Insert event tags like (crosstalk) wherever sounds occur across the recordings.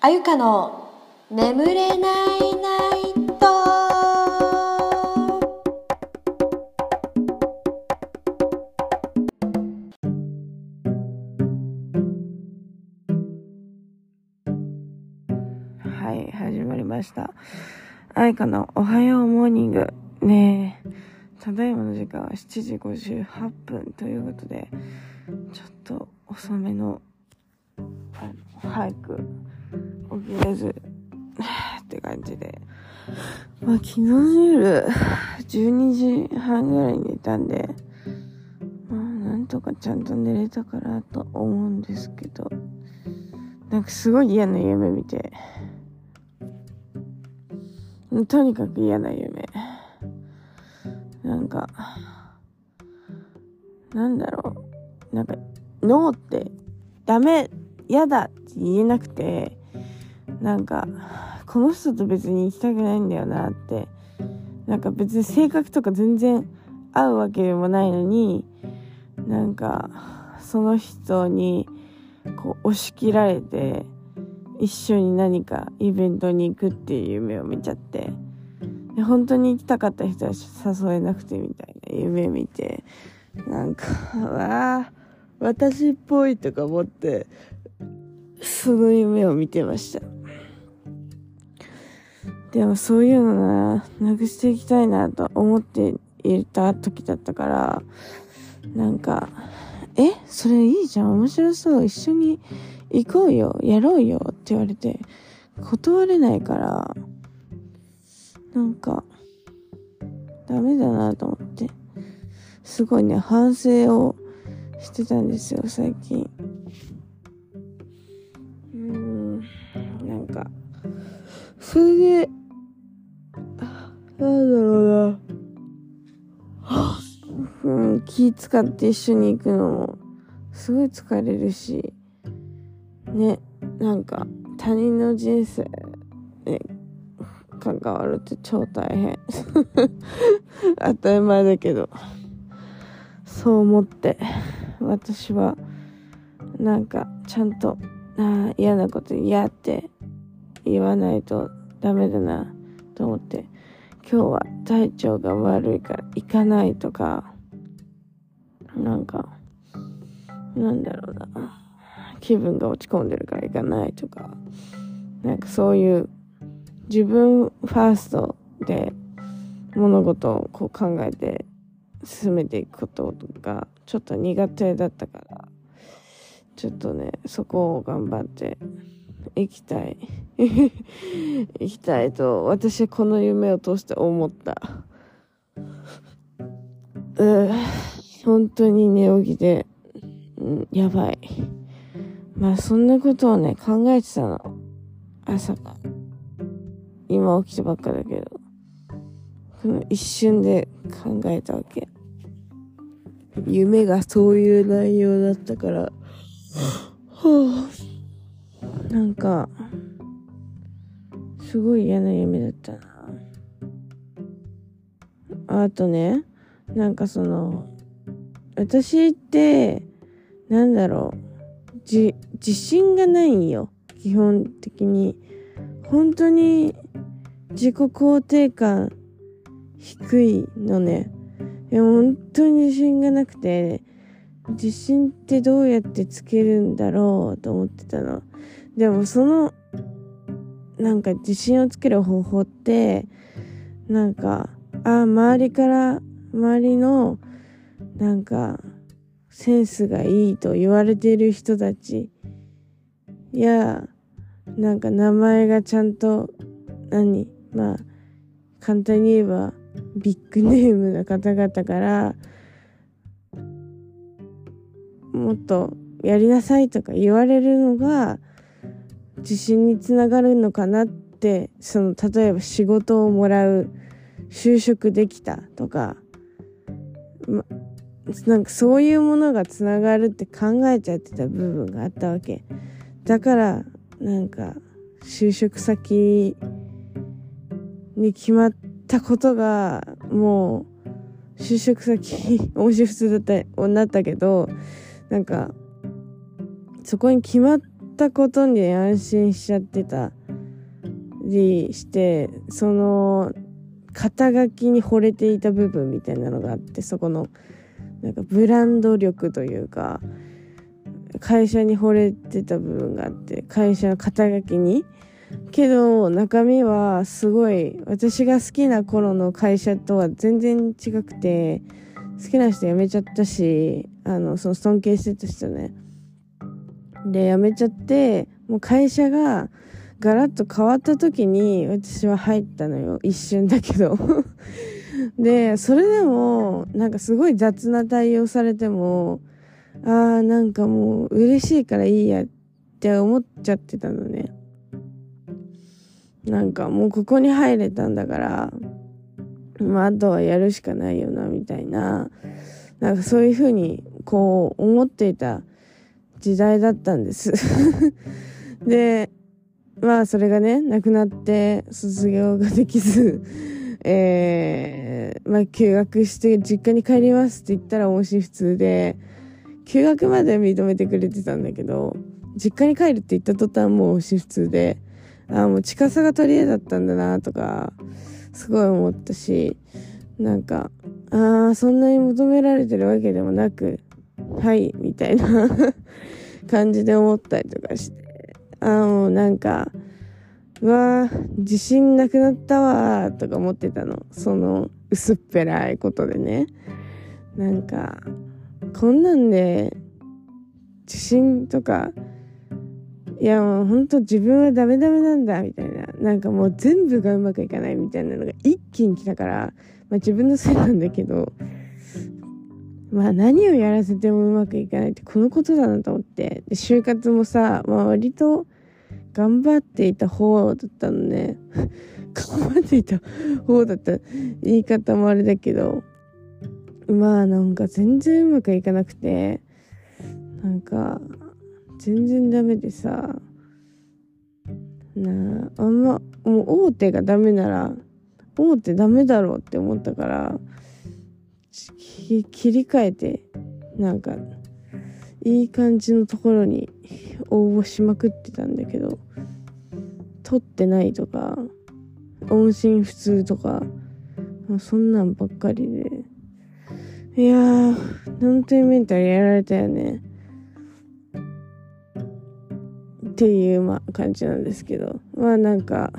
あゆかの眠れないナイトはい、始まりました。愛花のおはようモーニング。ねえ、ただいまの時間は7時58分ということで、ちょっと遅めの、あの早く起きれず、(sighs) って感じで。まあ昨日の夜、12時半ぐらいに寝たんで、まあなんとかちゃんと寝れたかなと思うんですけど、なんかすごい嫌な夢見て、とにかく嫌な夢。なんか、なんだろう。なんか、ノーって、ダメ、嫌だって言えなくて、なんか、この人と別に行きたくないんだよなって。なんか別に性格とか全然合うわけでもないのに、なんか、その人に、こう、押し切られて、一緒に何かイベントに行くっていう夢を見ちゃって。で本当に行きたかった人は誘えなくてみたいな。夢見て。なんかわあ私っぽいとか思ってその夢を見てました。でもそういうのななくしていきたいなと思っていた時だったからなんかえそれいいじゃん面白そう一緒に行こうよやろうよって言われて断れないからなんかダメだなと思ってすごいね反省をしてたんですよ最近。うーんなんかそれでなんだろうなうん、気使って一緒に行くのもすごい疲れるしねなんか他人の人生ね関わるって超大変。当たり前だけど。そう思って私はなんかちゃんとあ嫌なこと嫌って言わないとダメだなと思って。今日は体調が悪いから行かないとかなんかなんだろうな。気分が落ち込んでるから行かないとか。なんかそういう自分ファーストで物事をこう考えて進めていくことがちょっと苦手だったからちょっとねそこを頑張って行きたい。(laughs) と私はこの夢を通して思った。う本当に寝起きで、うん、やばい。まあそんなことをね考えてたの。朝が今起きたばっかだけど。この一瞬で考えたわけ。夢がそういう内容だったから。はあ。なんかすごい嫌な夢だったな。あとねなんかその私ってなんだろうじ自信がないよ。基本的に。本当に自己肯定感低いのね。でも本当に自信がなくて自信ってどうやってつけるんだろうと思ってたの。でもそのなんか自信をつける方法ってなんかあ周りから周りのなんかセンスがいいと言われている人たちやなんか名前がちゃんと何まあ簡単に言えばビッグネームの方々からもっとやりなさいとか言われるのが自信につながるのかなってその例えば仕事をもらう就職できたとか、ま、なんかそういうものがつながるって考えちゃってた部分があったわけ。だからなんか就職先に決まったことがもう就職先面白普通だったなったけどなんかそこに決まったったことに安心しちゃってたりしてその肩書きに惚れていた部分みたいなのがあってそこのなんかブランド力というか会社に惚れてた部分があって会社の肩書きに。けど中身はすごい私が好きな頃の会社とは全然違くて好きな人辞めちゃったしあのその尊敬してた人ね。で辞めちゃってもう会社がガラッと変わった時に私は入ったのよ。一瞬だけど。(laughs) でそれでもなんかすごい雑な対応されてもああなんかもう嬉しいからいいやって思っちゃってたのね。なんかもうここに入れたんだからまああとはやるしかないよなみたいな。なんかそういうふうにこう思っていた。時代だったんです。(laughs) でまあそれがねなくなって卒業ができずえー、まあ休学して実家に帰りますって言ったら音信不通で休学まで認めてくれてたんだけど実家に帰るって言った途端もう音信不通でああもう近さが取り柄だったんだなとかすごい思ったしなんかああそんなに求められてるわけでもなくはいみたいな (laughs) 感じで思ったりとかして。ああもうなんかうわ自信なくなったわとか思ってたの。その薄っぺらいことでね。なんかこんなんで自信とかいやもうほんと自分はダメダメなんだみたいな。なんかもう全部がうまくいかないみたいなのが一気に来たからまあ自分のせいなんだけどまあ何をやらせてもうまくいかないってこのことだなと思って。で就活もさ、まあ、割と頑張っていた方だったのね。(laughs) 頑張っていた方だった。言い方もあれだけど。まあなんか全然うまくいかなくて。なんか全然ダメでさ。なああんまもう大手がダメなら大手ダメだろうって思ったから。切り替えてなんかいい感じのところに応募しまくってたんだけど取ってないとか音信不通とかそんなんばっかりで。いやー本当にメンタルやられたよね。っていうまあ感じなんですけど。まあなんか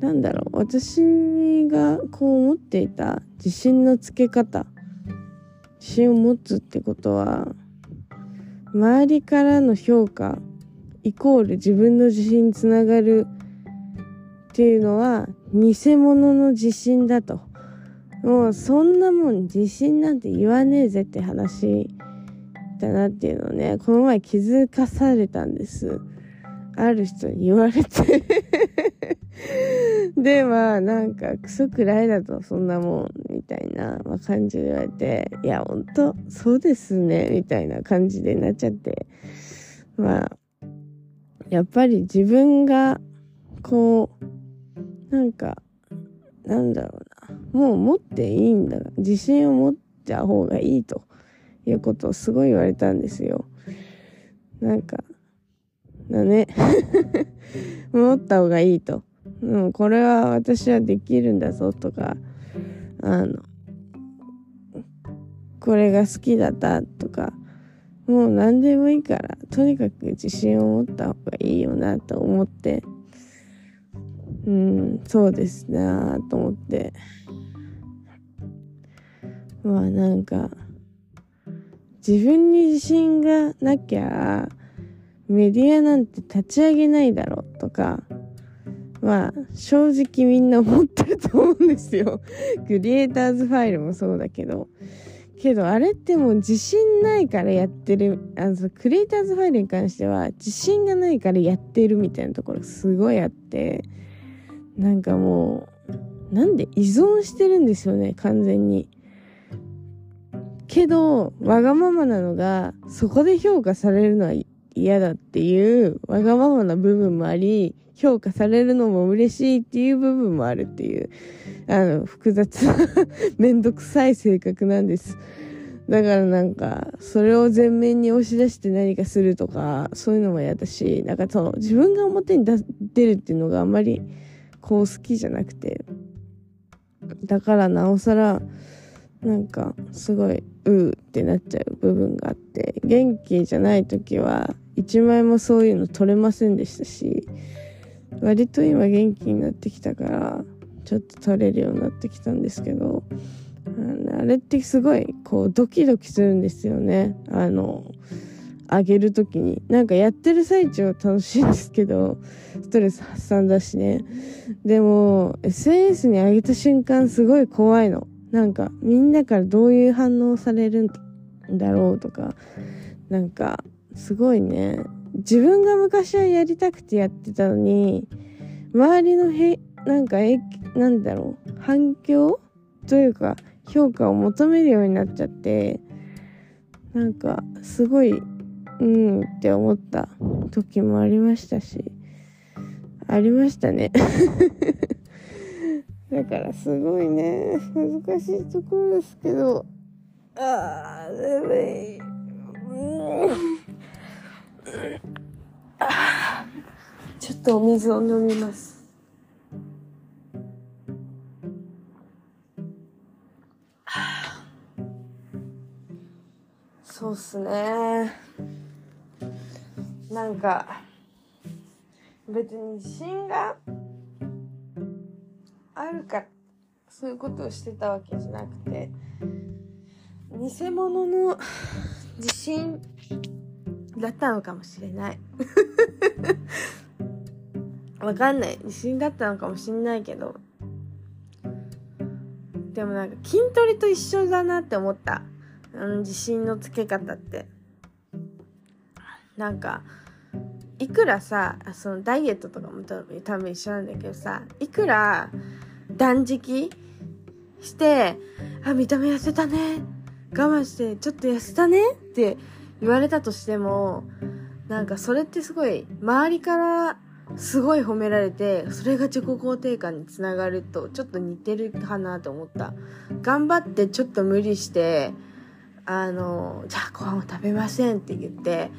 なんだろう。私がこう思っていた自信のつけ方自信を持つってことは周りからの評価イコール自分の自信につながるっていうのは偽物の自信だと。もうそんなもん自信なんて言わねえぜって話だなっていうのをねこの前気づかされたんです。ある人に言われて。(laughs) でまあなんかクソくらいだとそんなもんみたいな、ま、感じで言われていやほんとそうですねみたいな感じでなっちゃって。まあやっぱり自分がこうなんかなんだろうな。もう持っていいんだ自信を持った方がいいということをすごい言われたんですよ。なんかだね。(laughs) 持った方がいいと。うん、これは私はできるんだぞとか。あのこれが好きだったとか。もう何でもいいから。とにかく自信を持った方がいいよなと思って。うんそうですなと思って。まあなんか自分に自信がなきゃメディアなんて立ち上げないだろうとかまあ正直みんな思ってると思うんですよ。(laughs) クリエイターズファイルもそうだけど。けどあれってもう自信ないからやってるあのクリエイターズファイルに関しては自信がないからやってるみたいなところすごいあってなんかもうなんで依存してるんですよね完全に。けどわがままなのがそこで評価されるのは嫌だっていうわがままな部分もあり評価されるのも嬉しいっていう部分もあるっていう、あの、複雑な (laughs) めんどくさい性格なんです。だからなんか、それを前面に押し出して何かするとか、そういうのも嫌だし、なんかその、自分が表に出るっていうのがあんまり、こう好きじゃなくて。だからなおさら、なんか、すごい、うーってなっちゃう部分があって、元気じゃない時は、一枚もそういうの取れませんでしたし、割と今元気になってきたから、ちょっと取れるようになってきたんですけど、あれってすごいこうドキドキするんですよね。あのあげる時に。なんかやってる最中は楽しいんですけどストレス発散だしね。でも SNS に上げた瞬間すごい怖いの。なんかみんなからどういう反応されるんだろうとかなんかすごいね。自分が昔はやりたくてやってたのに周りのへなんかえなんだろう反響？というか評価を求めるようになっちゃってなんかすごいうんって思った時もありましたしありましたね。(laughs) だからすごいね。難しいところですけど。ああ眠い。うん。(laughs) ちょっとお水を飲みます。そうっすね。なんか別に自信があるかそういうことをしてたわけじゃなくて偽物の自信だったのかもしれない。(laughs) わかんない。自信だったのかもしんないけど。でもなんか筋トレと一緒だなって思った。あの自信のつけ方って。なんかいくらさそのダイエットとかも多分多分一緒なんだけどさいくら断食して「あ見た目痩せたね。我慢してちょっと痩せたね」って言われたとしてもなんかそれってすごい周りからすごい褒められてそれが自己肯定感につながるとちょっと似てるかなと思った。頑張ってちょっと無理してあのじゃあご飯を食べませんって言って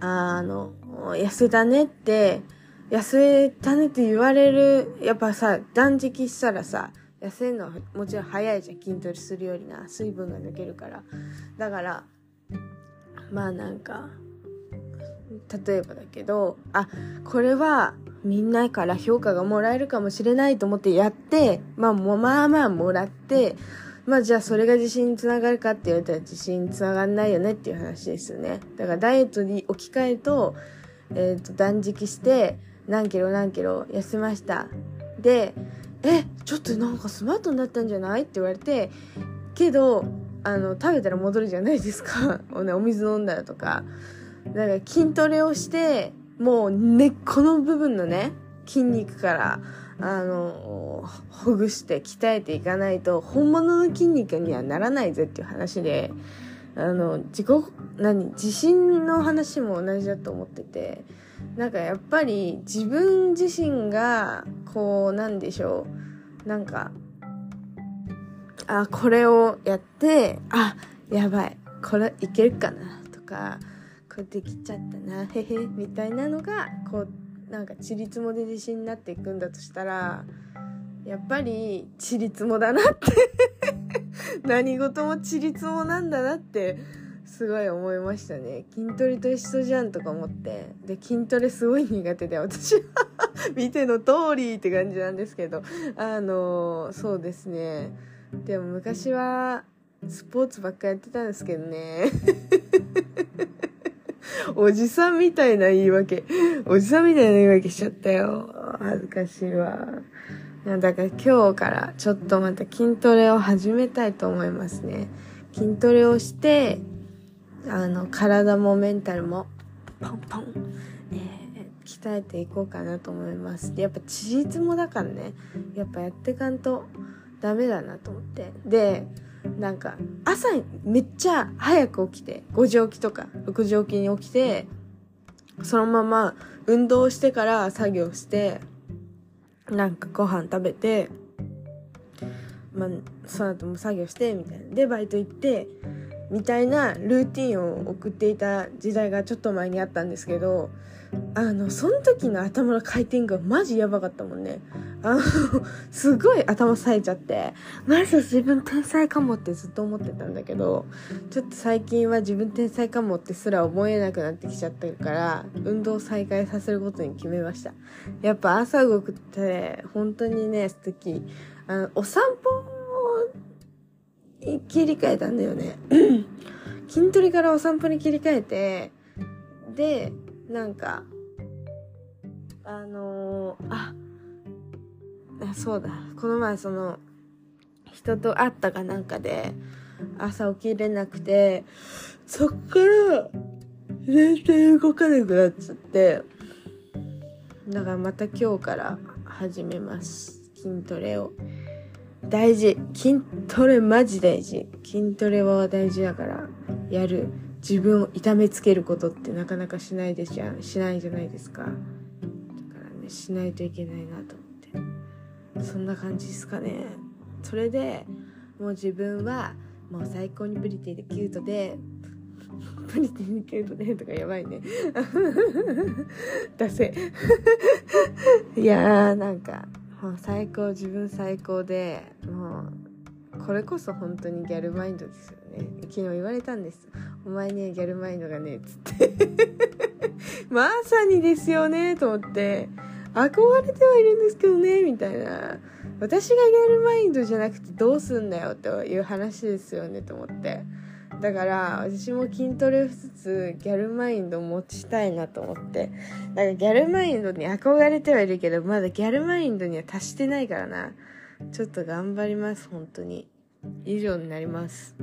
あの痩せたねって痩せたねって言われるやっぱさ断食したらさ痩せるのはもちろん早いじゃん。筋トレするよりな。水分が抜けるから。だからまあなんか例えばだけどあこれはみんなから評価がもらえるかもしれないと思ってやってまあもまあまあもらってまあじゃあそれが自信につながるかって言われたら自信につながんないよねっていう話ですよね。だからダイエットに置き換えると,、えー、と断食して何キロ何キロ痩せました。でえちょっとなんかスマートになったんじゃない？って言われてけどあの食べたら戻るじゃないですか。(laughs) お,、ね、お水飲んだらとか。だから筋トレをしてもう根っこの部分のね筋肉からあのほぐして鍛えていかないと本物の筋肉にはならないぜっていう話であの自己何自信の話も同じだと思っててなんかやっぱり自分自身がこうなんでしょう。なんかあこれをやってあやばいこれいけるかなとかこれできちゃったなへへみたいなのがこうなんかちりつもで自信になっていくんだとしたらやっぱりちりつもだなって (laughs) 何事もちりつもなんだなってすごい思いましたね。筋トレと一緒じゃんとか思って。で筋トレすごい苦手で私は (laughs) 見ての通りって感じなんですけどあのそうですね。でも昔はスポーツばっかやってたんですけどね (laughs) おじさんみたいな言い訳。おじさんみたいな言い訳しちゃったよ。恥ずかしいわ。だから今日からちょっとまた筋トレを始めたいと思いますね。筋トレをして、あの、体もメンタルも、ポンポン、えー、鍛えていこうかなと思います。で、やっぱ事実もだからね、やっぱやってかんとダメだなと思って。で、なんか朝めっちゃ早く起きて5時起きとか6時起きに起きてそのまま運動してから作業してなんかご飯食べてまあその後も作業してみたいなでバイト行ってみたいなルーティンを送っていた時代がちょっと前にあったんですけどあのその時の頭の回転がマジやばかったもんね。あの (laughs) すごい頭冴えちゃって。マジ自分天才かもってずっと思ってたんだけどちょっと最近は自分天才かもってすら思えなくなってきちゃったから運動再開させることに決めました。やっぱ朝動くって本当にね素敵。あのお散歩に切り替えたんだよね。(clears throat) 筋トレからお散歩に切り替えてでなんかあのー、あそうだ。この前その人と会ったかなんかで朝起きれなくてそっから全然動かなくなっちゃって。だからまた今日から始めます。筋トレを。大事。筋トレマジ大事。筋トレは大事だからやる。自分を痛めつけることってなかなかしないでじゃしないじゃないですか。しないといけないなと思って。そんな感じですかね。それでもう自分はもう最高にプリティでキュートで (laughs) プリティにキュートでとかやばいね。(laughs) だせ (laughs) いやーなんかもう最高自分最高でもうこれこそ本当にギャルマインドですよね。昨日言われたんです。お前ねギャルマインドがねつって。まさにですよねと思って。憧れてはいるんですけどねみたいな。私がギャルマインドじゃなくてどうすんだよという話ですよねと思って。だから私も筋トレをしつつギャルマインドを持ちたいなと思って。だからギャルマインドに憧れてはいるけどまだギャルマインドには達してないからな。ちょっと頑張ります本当に。以上になります。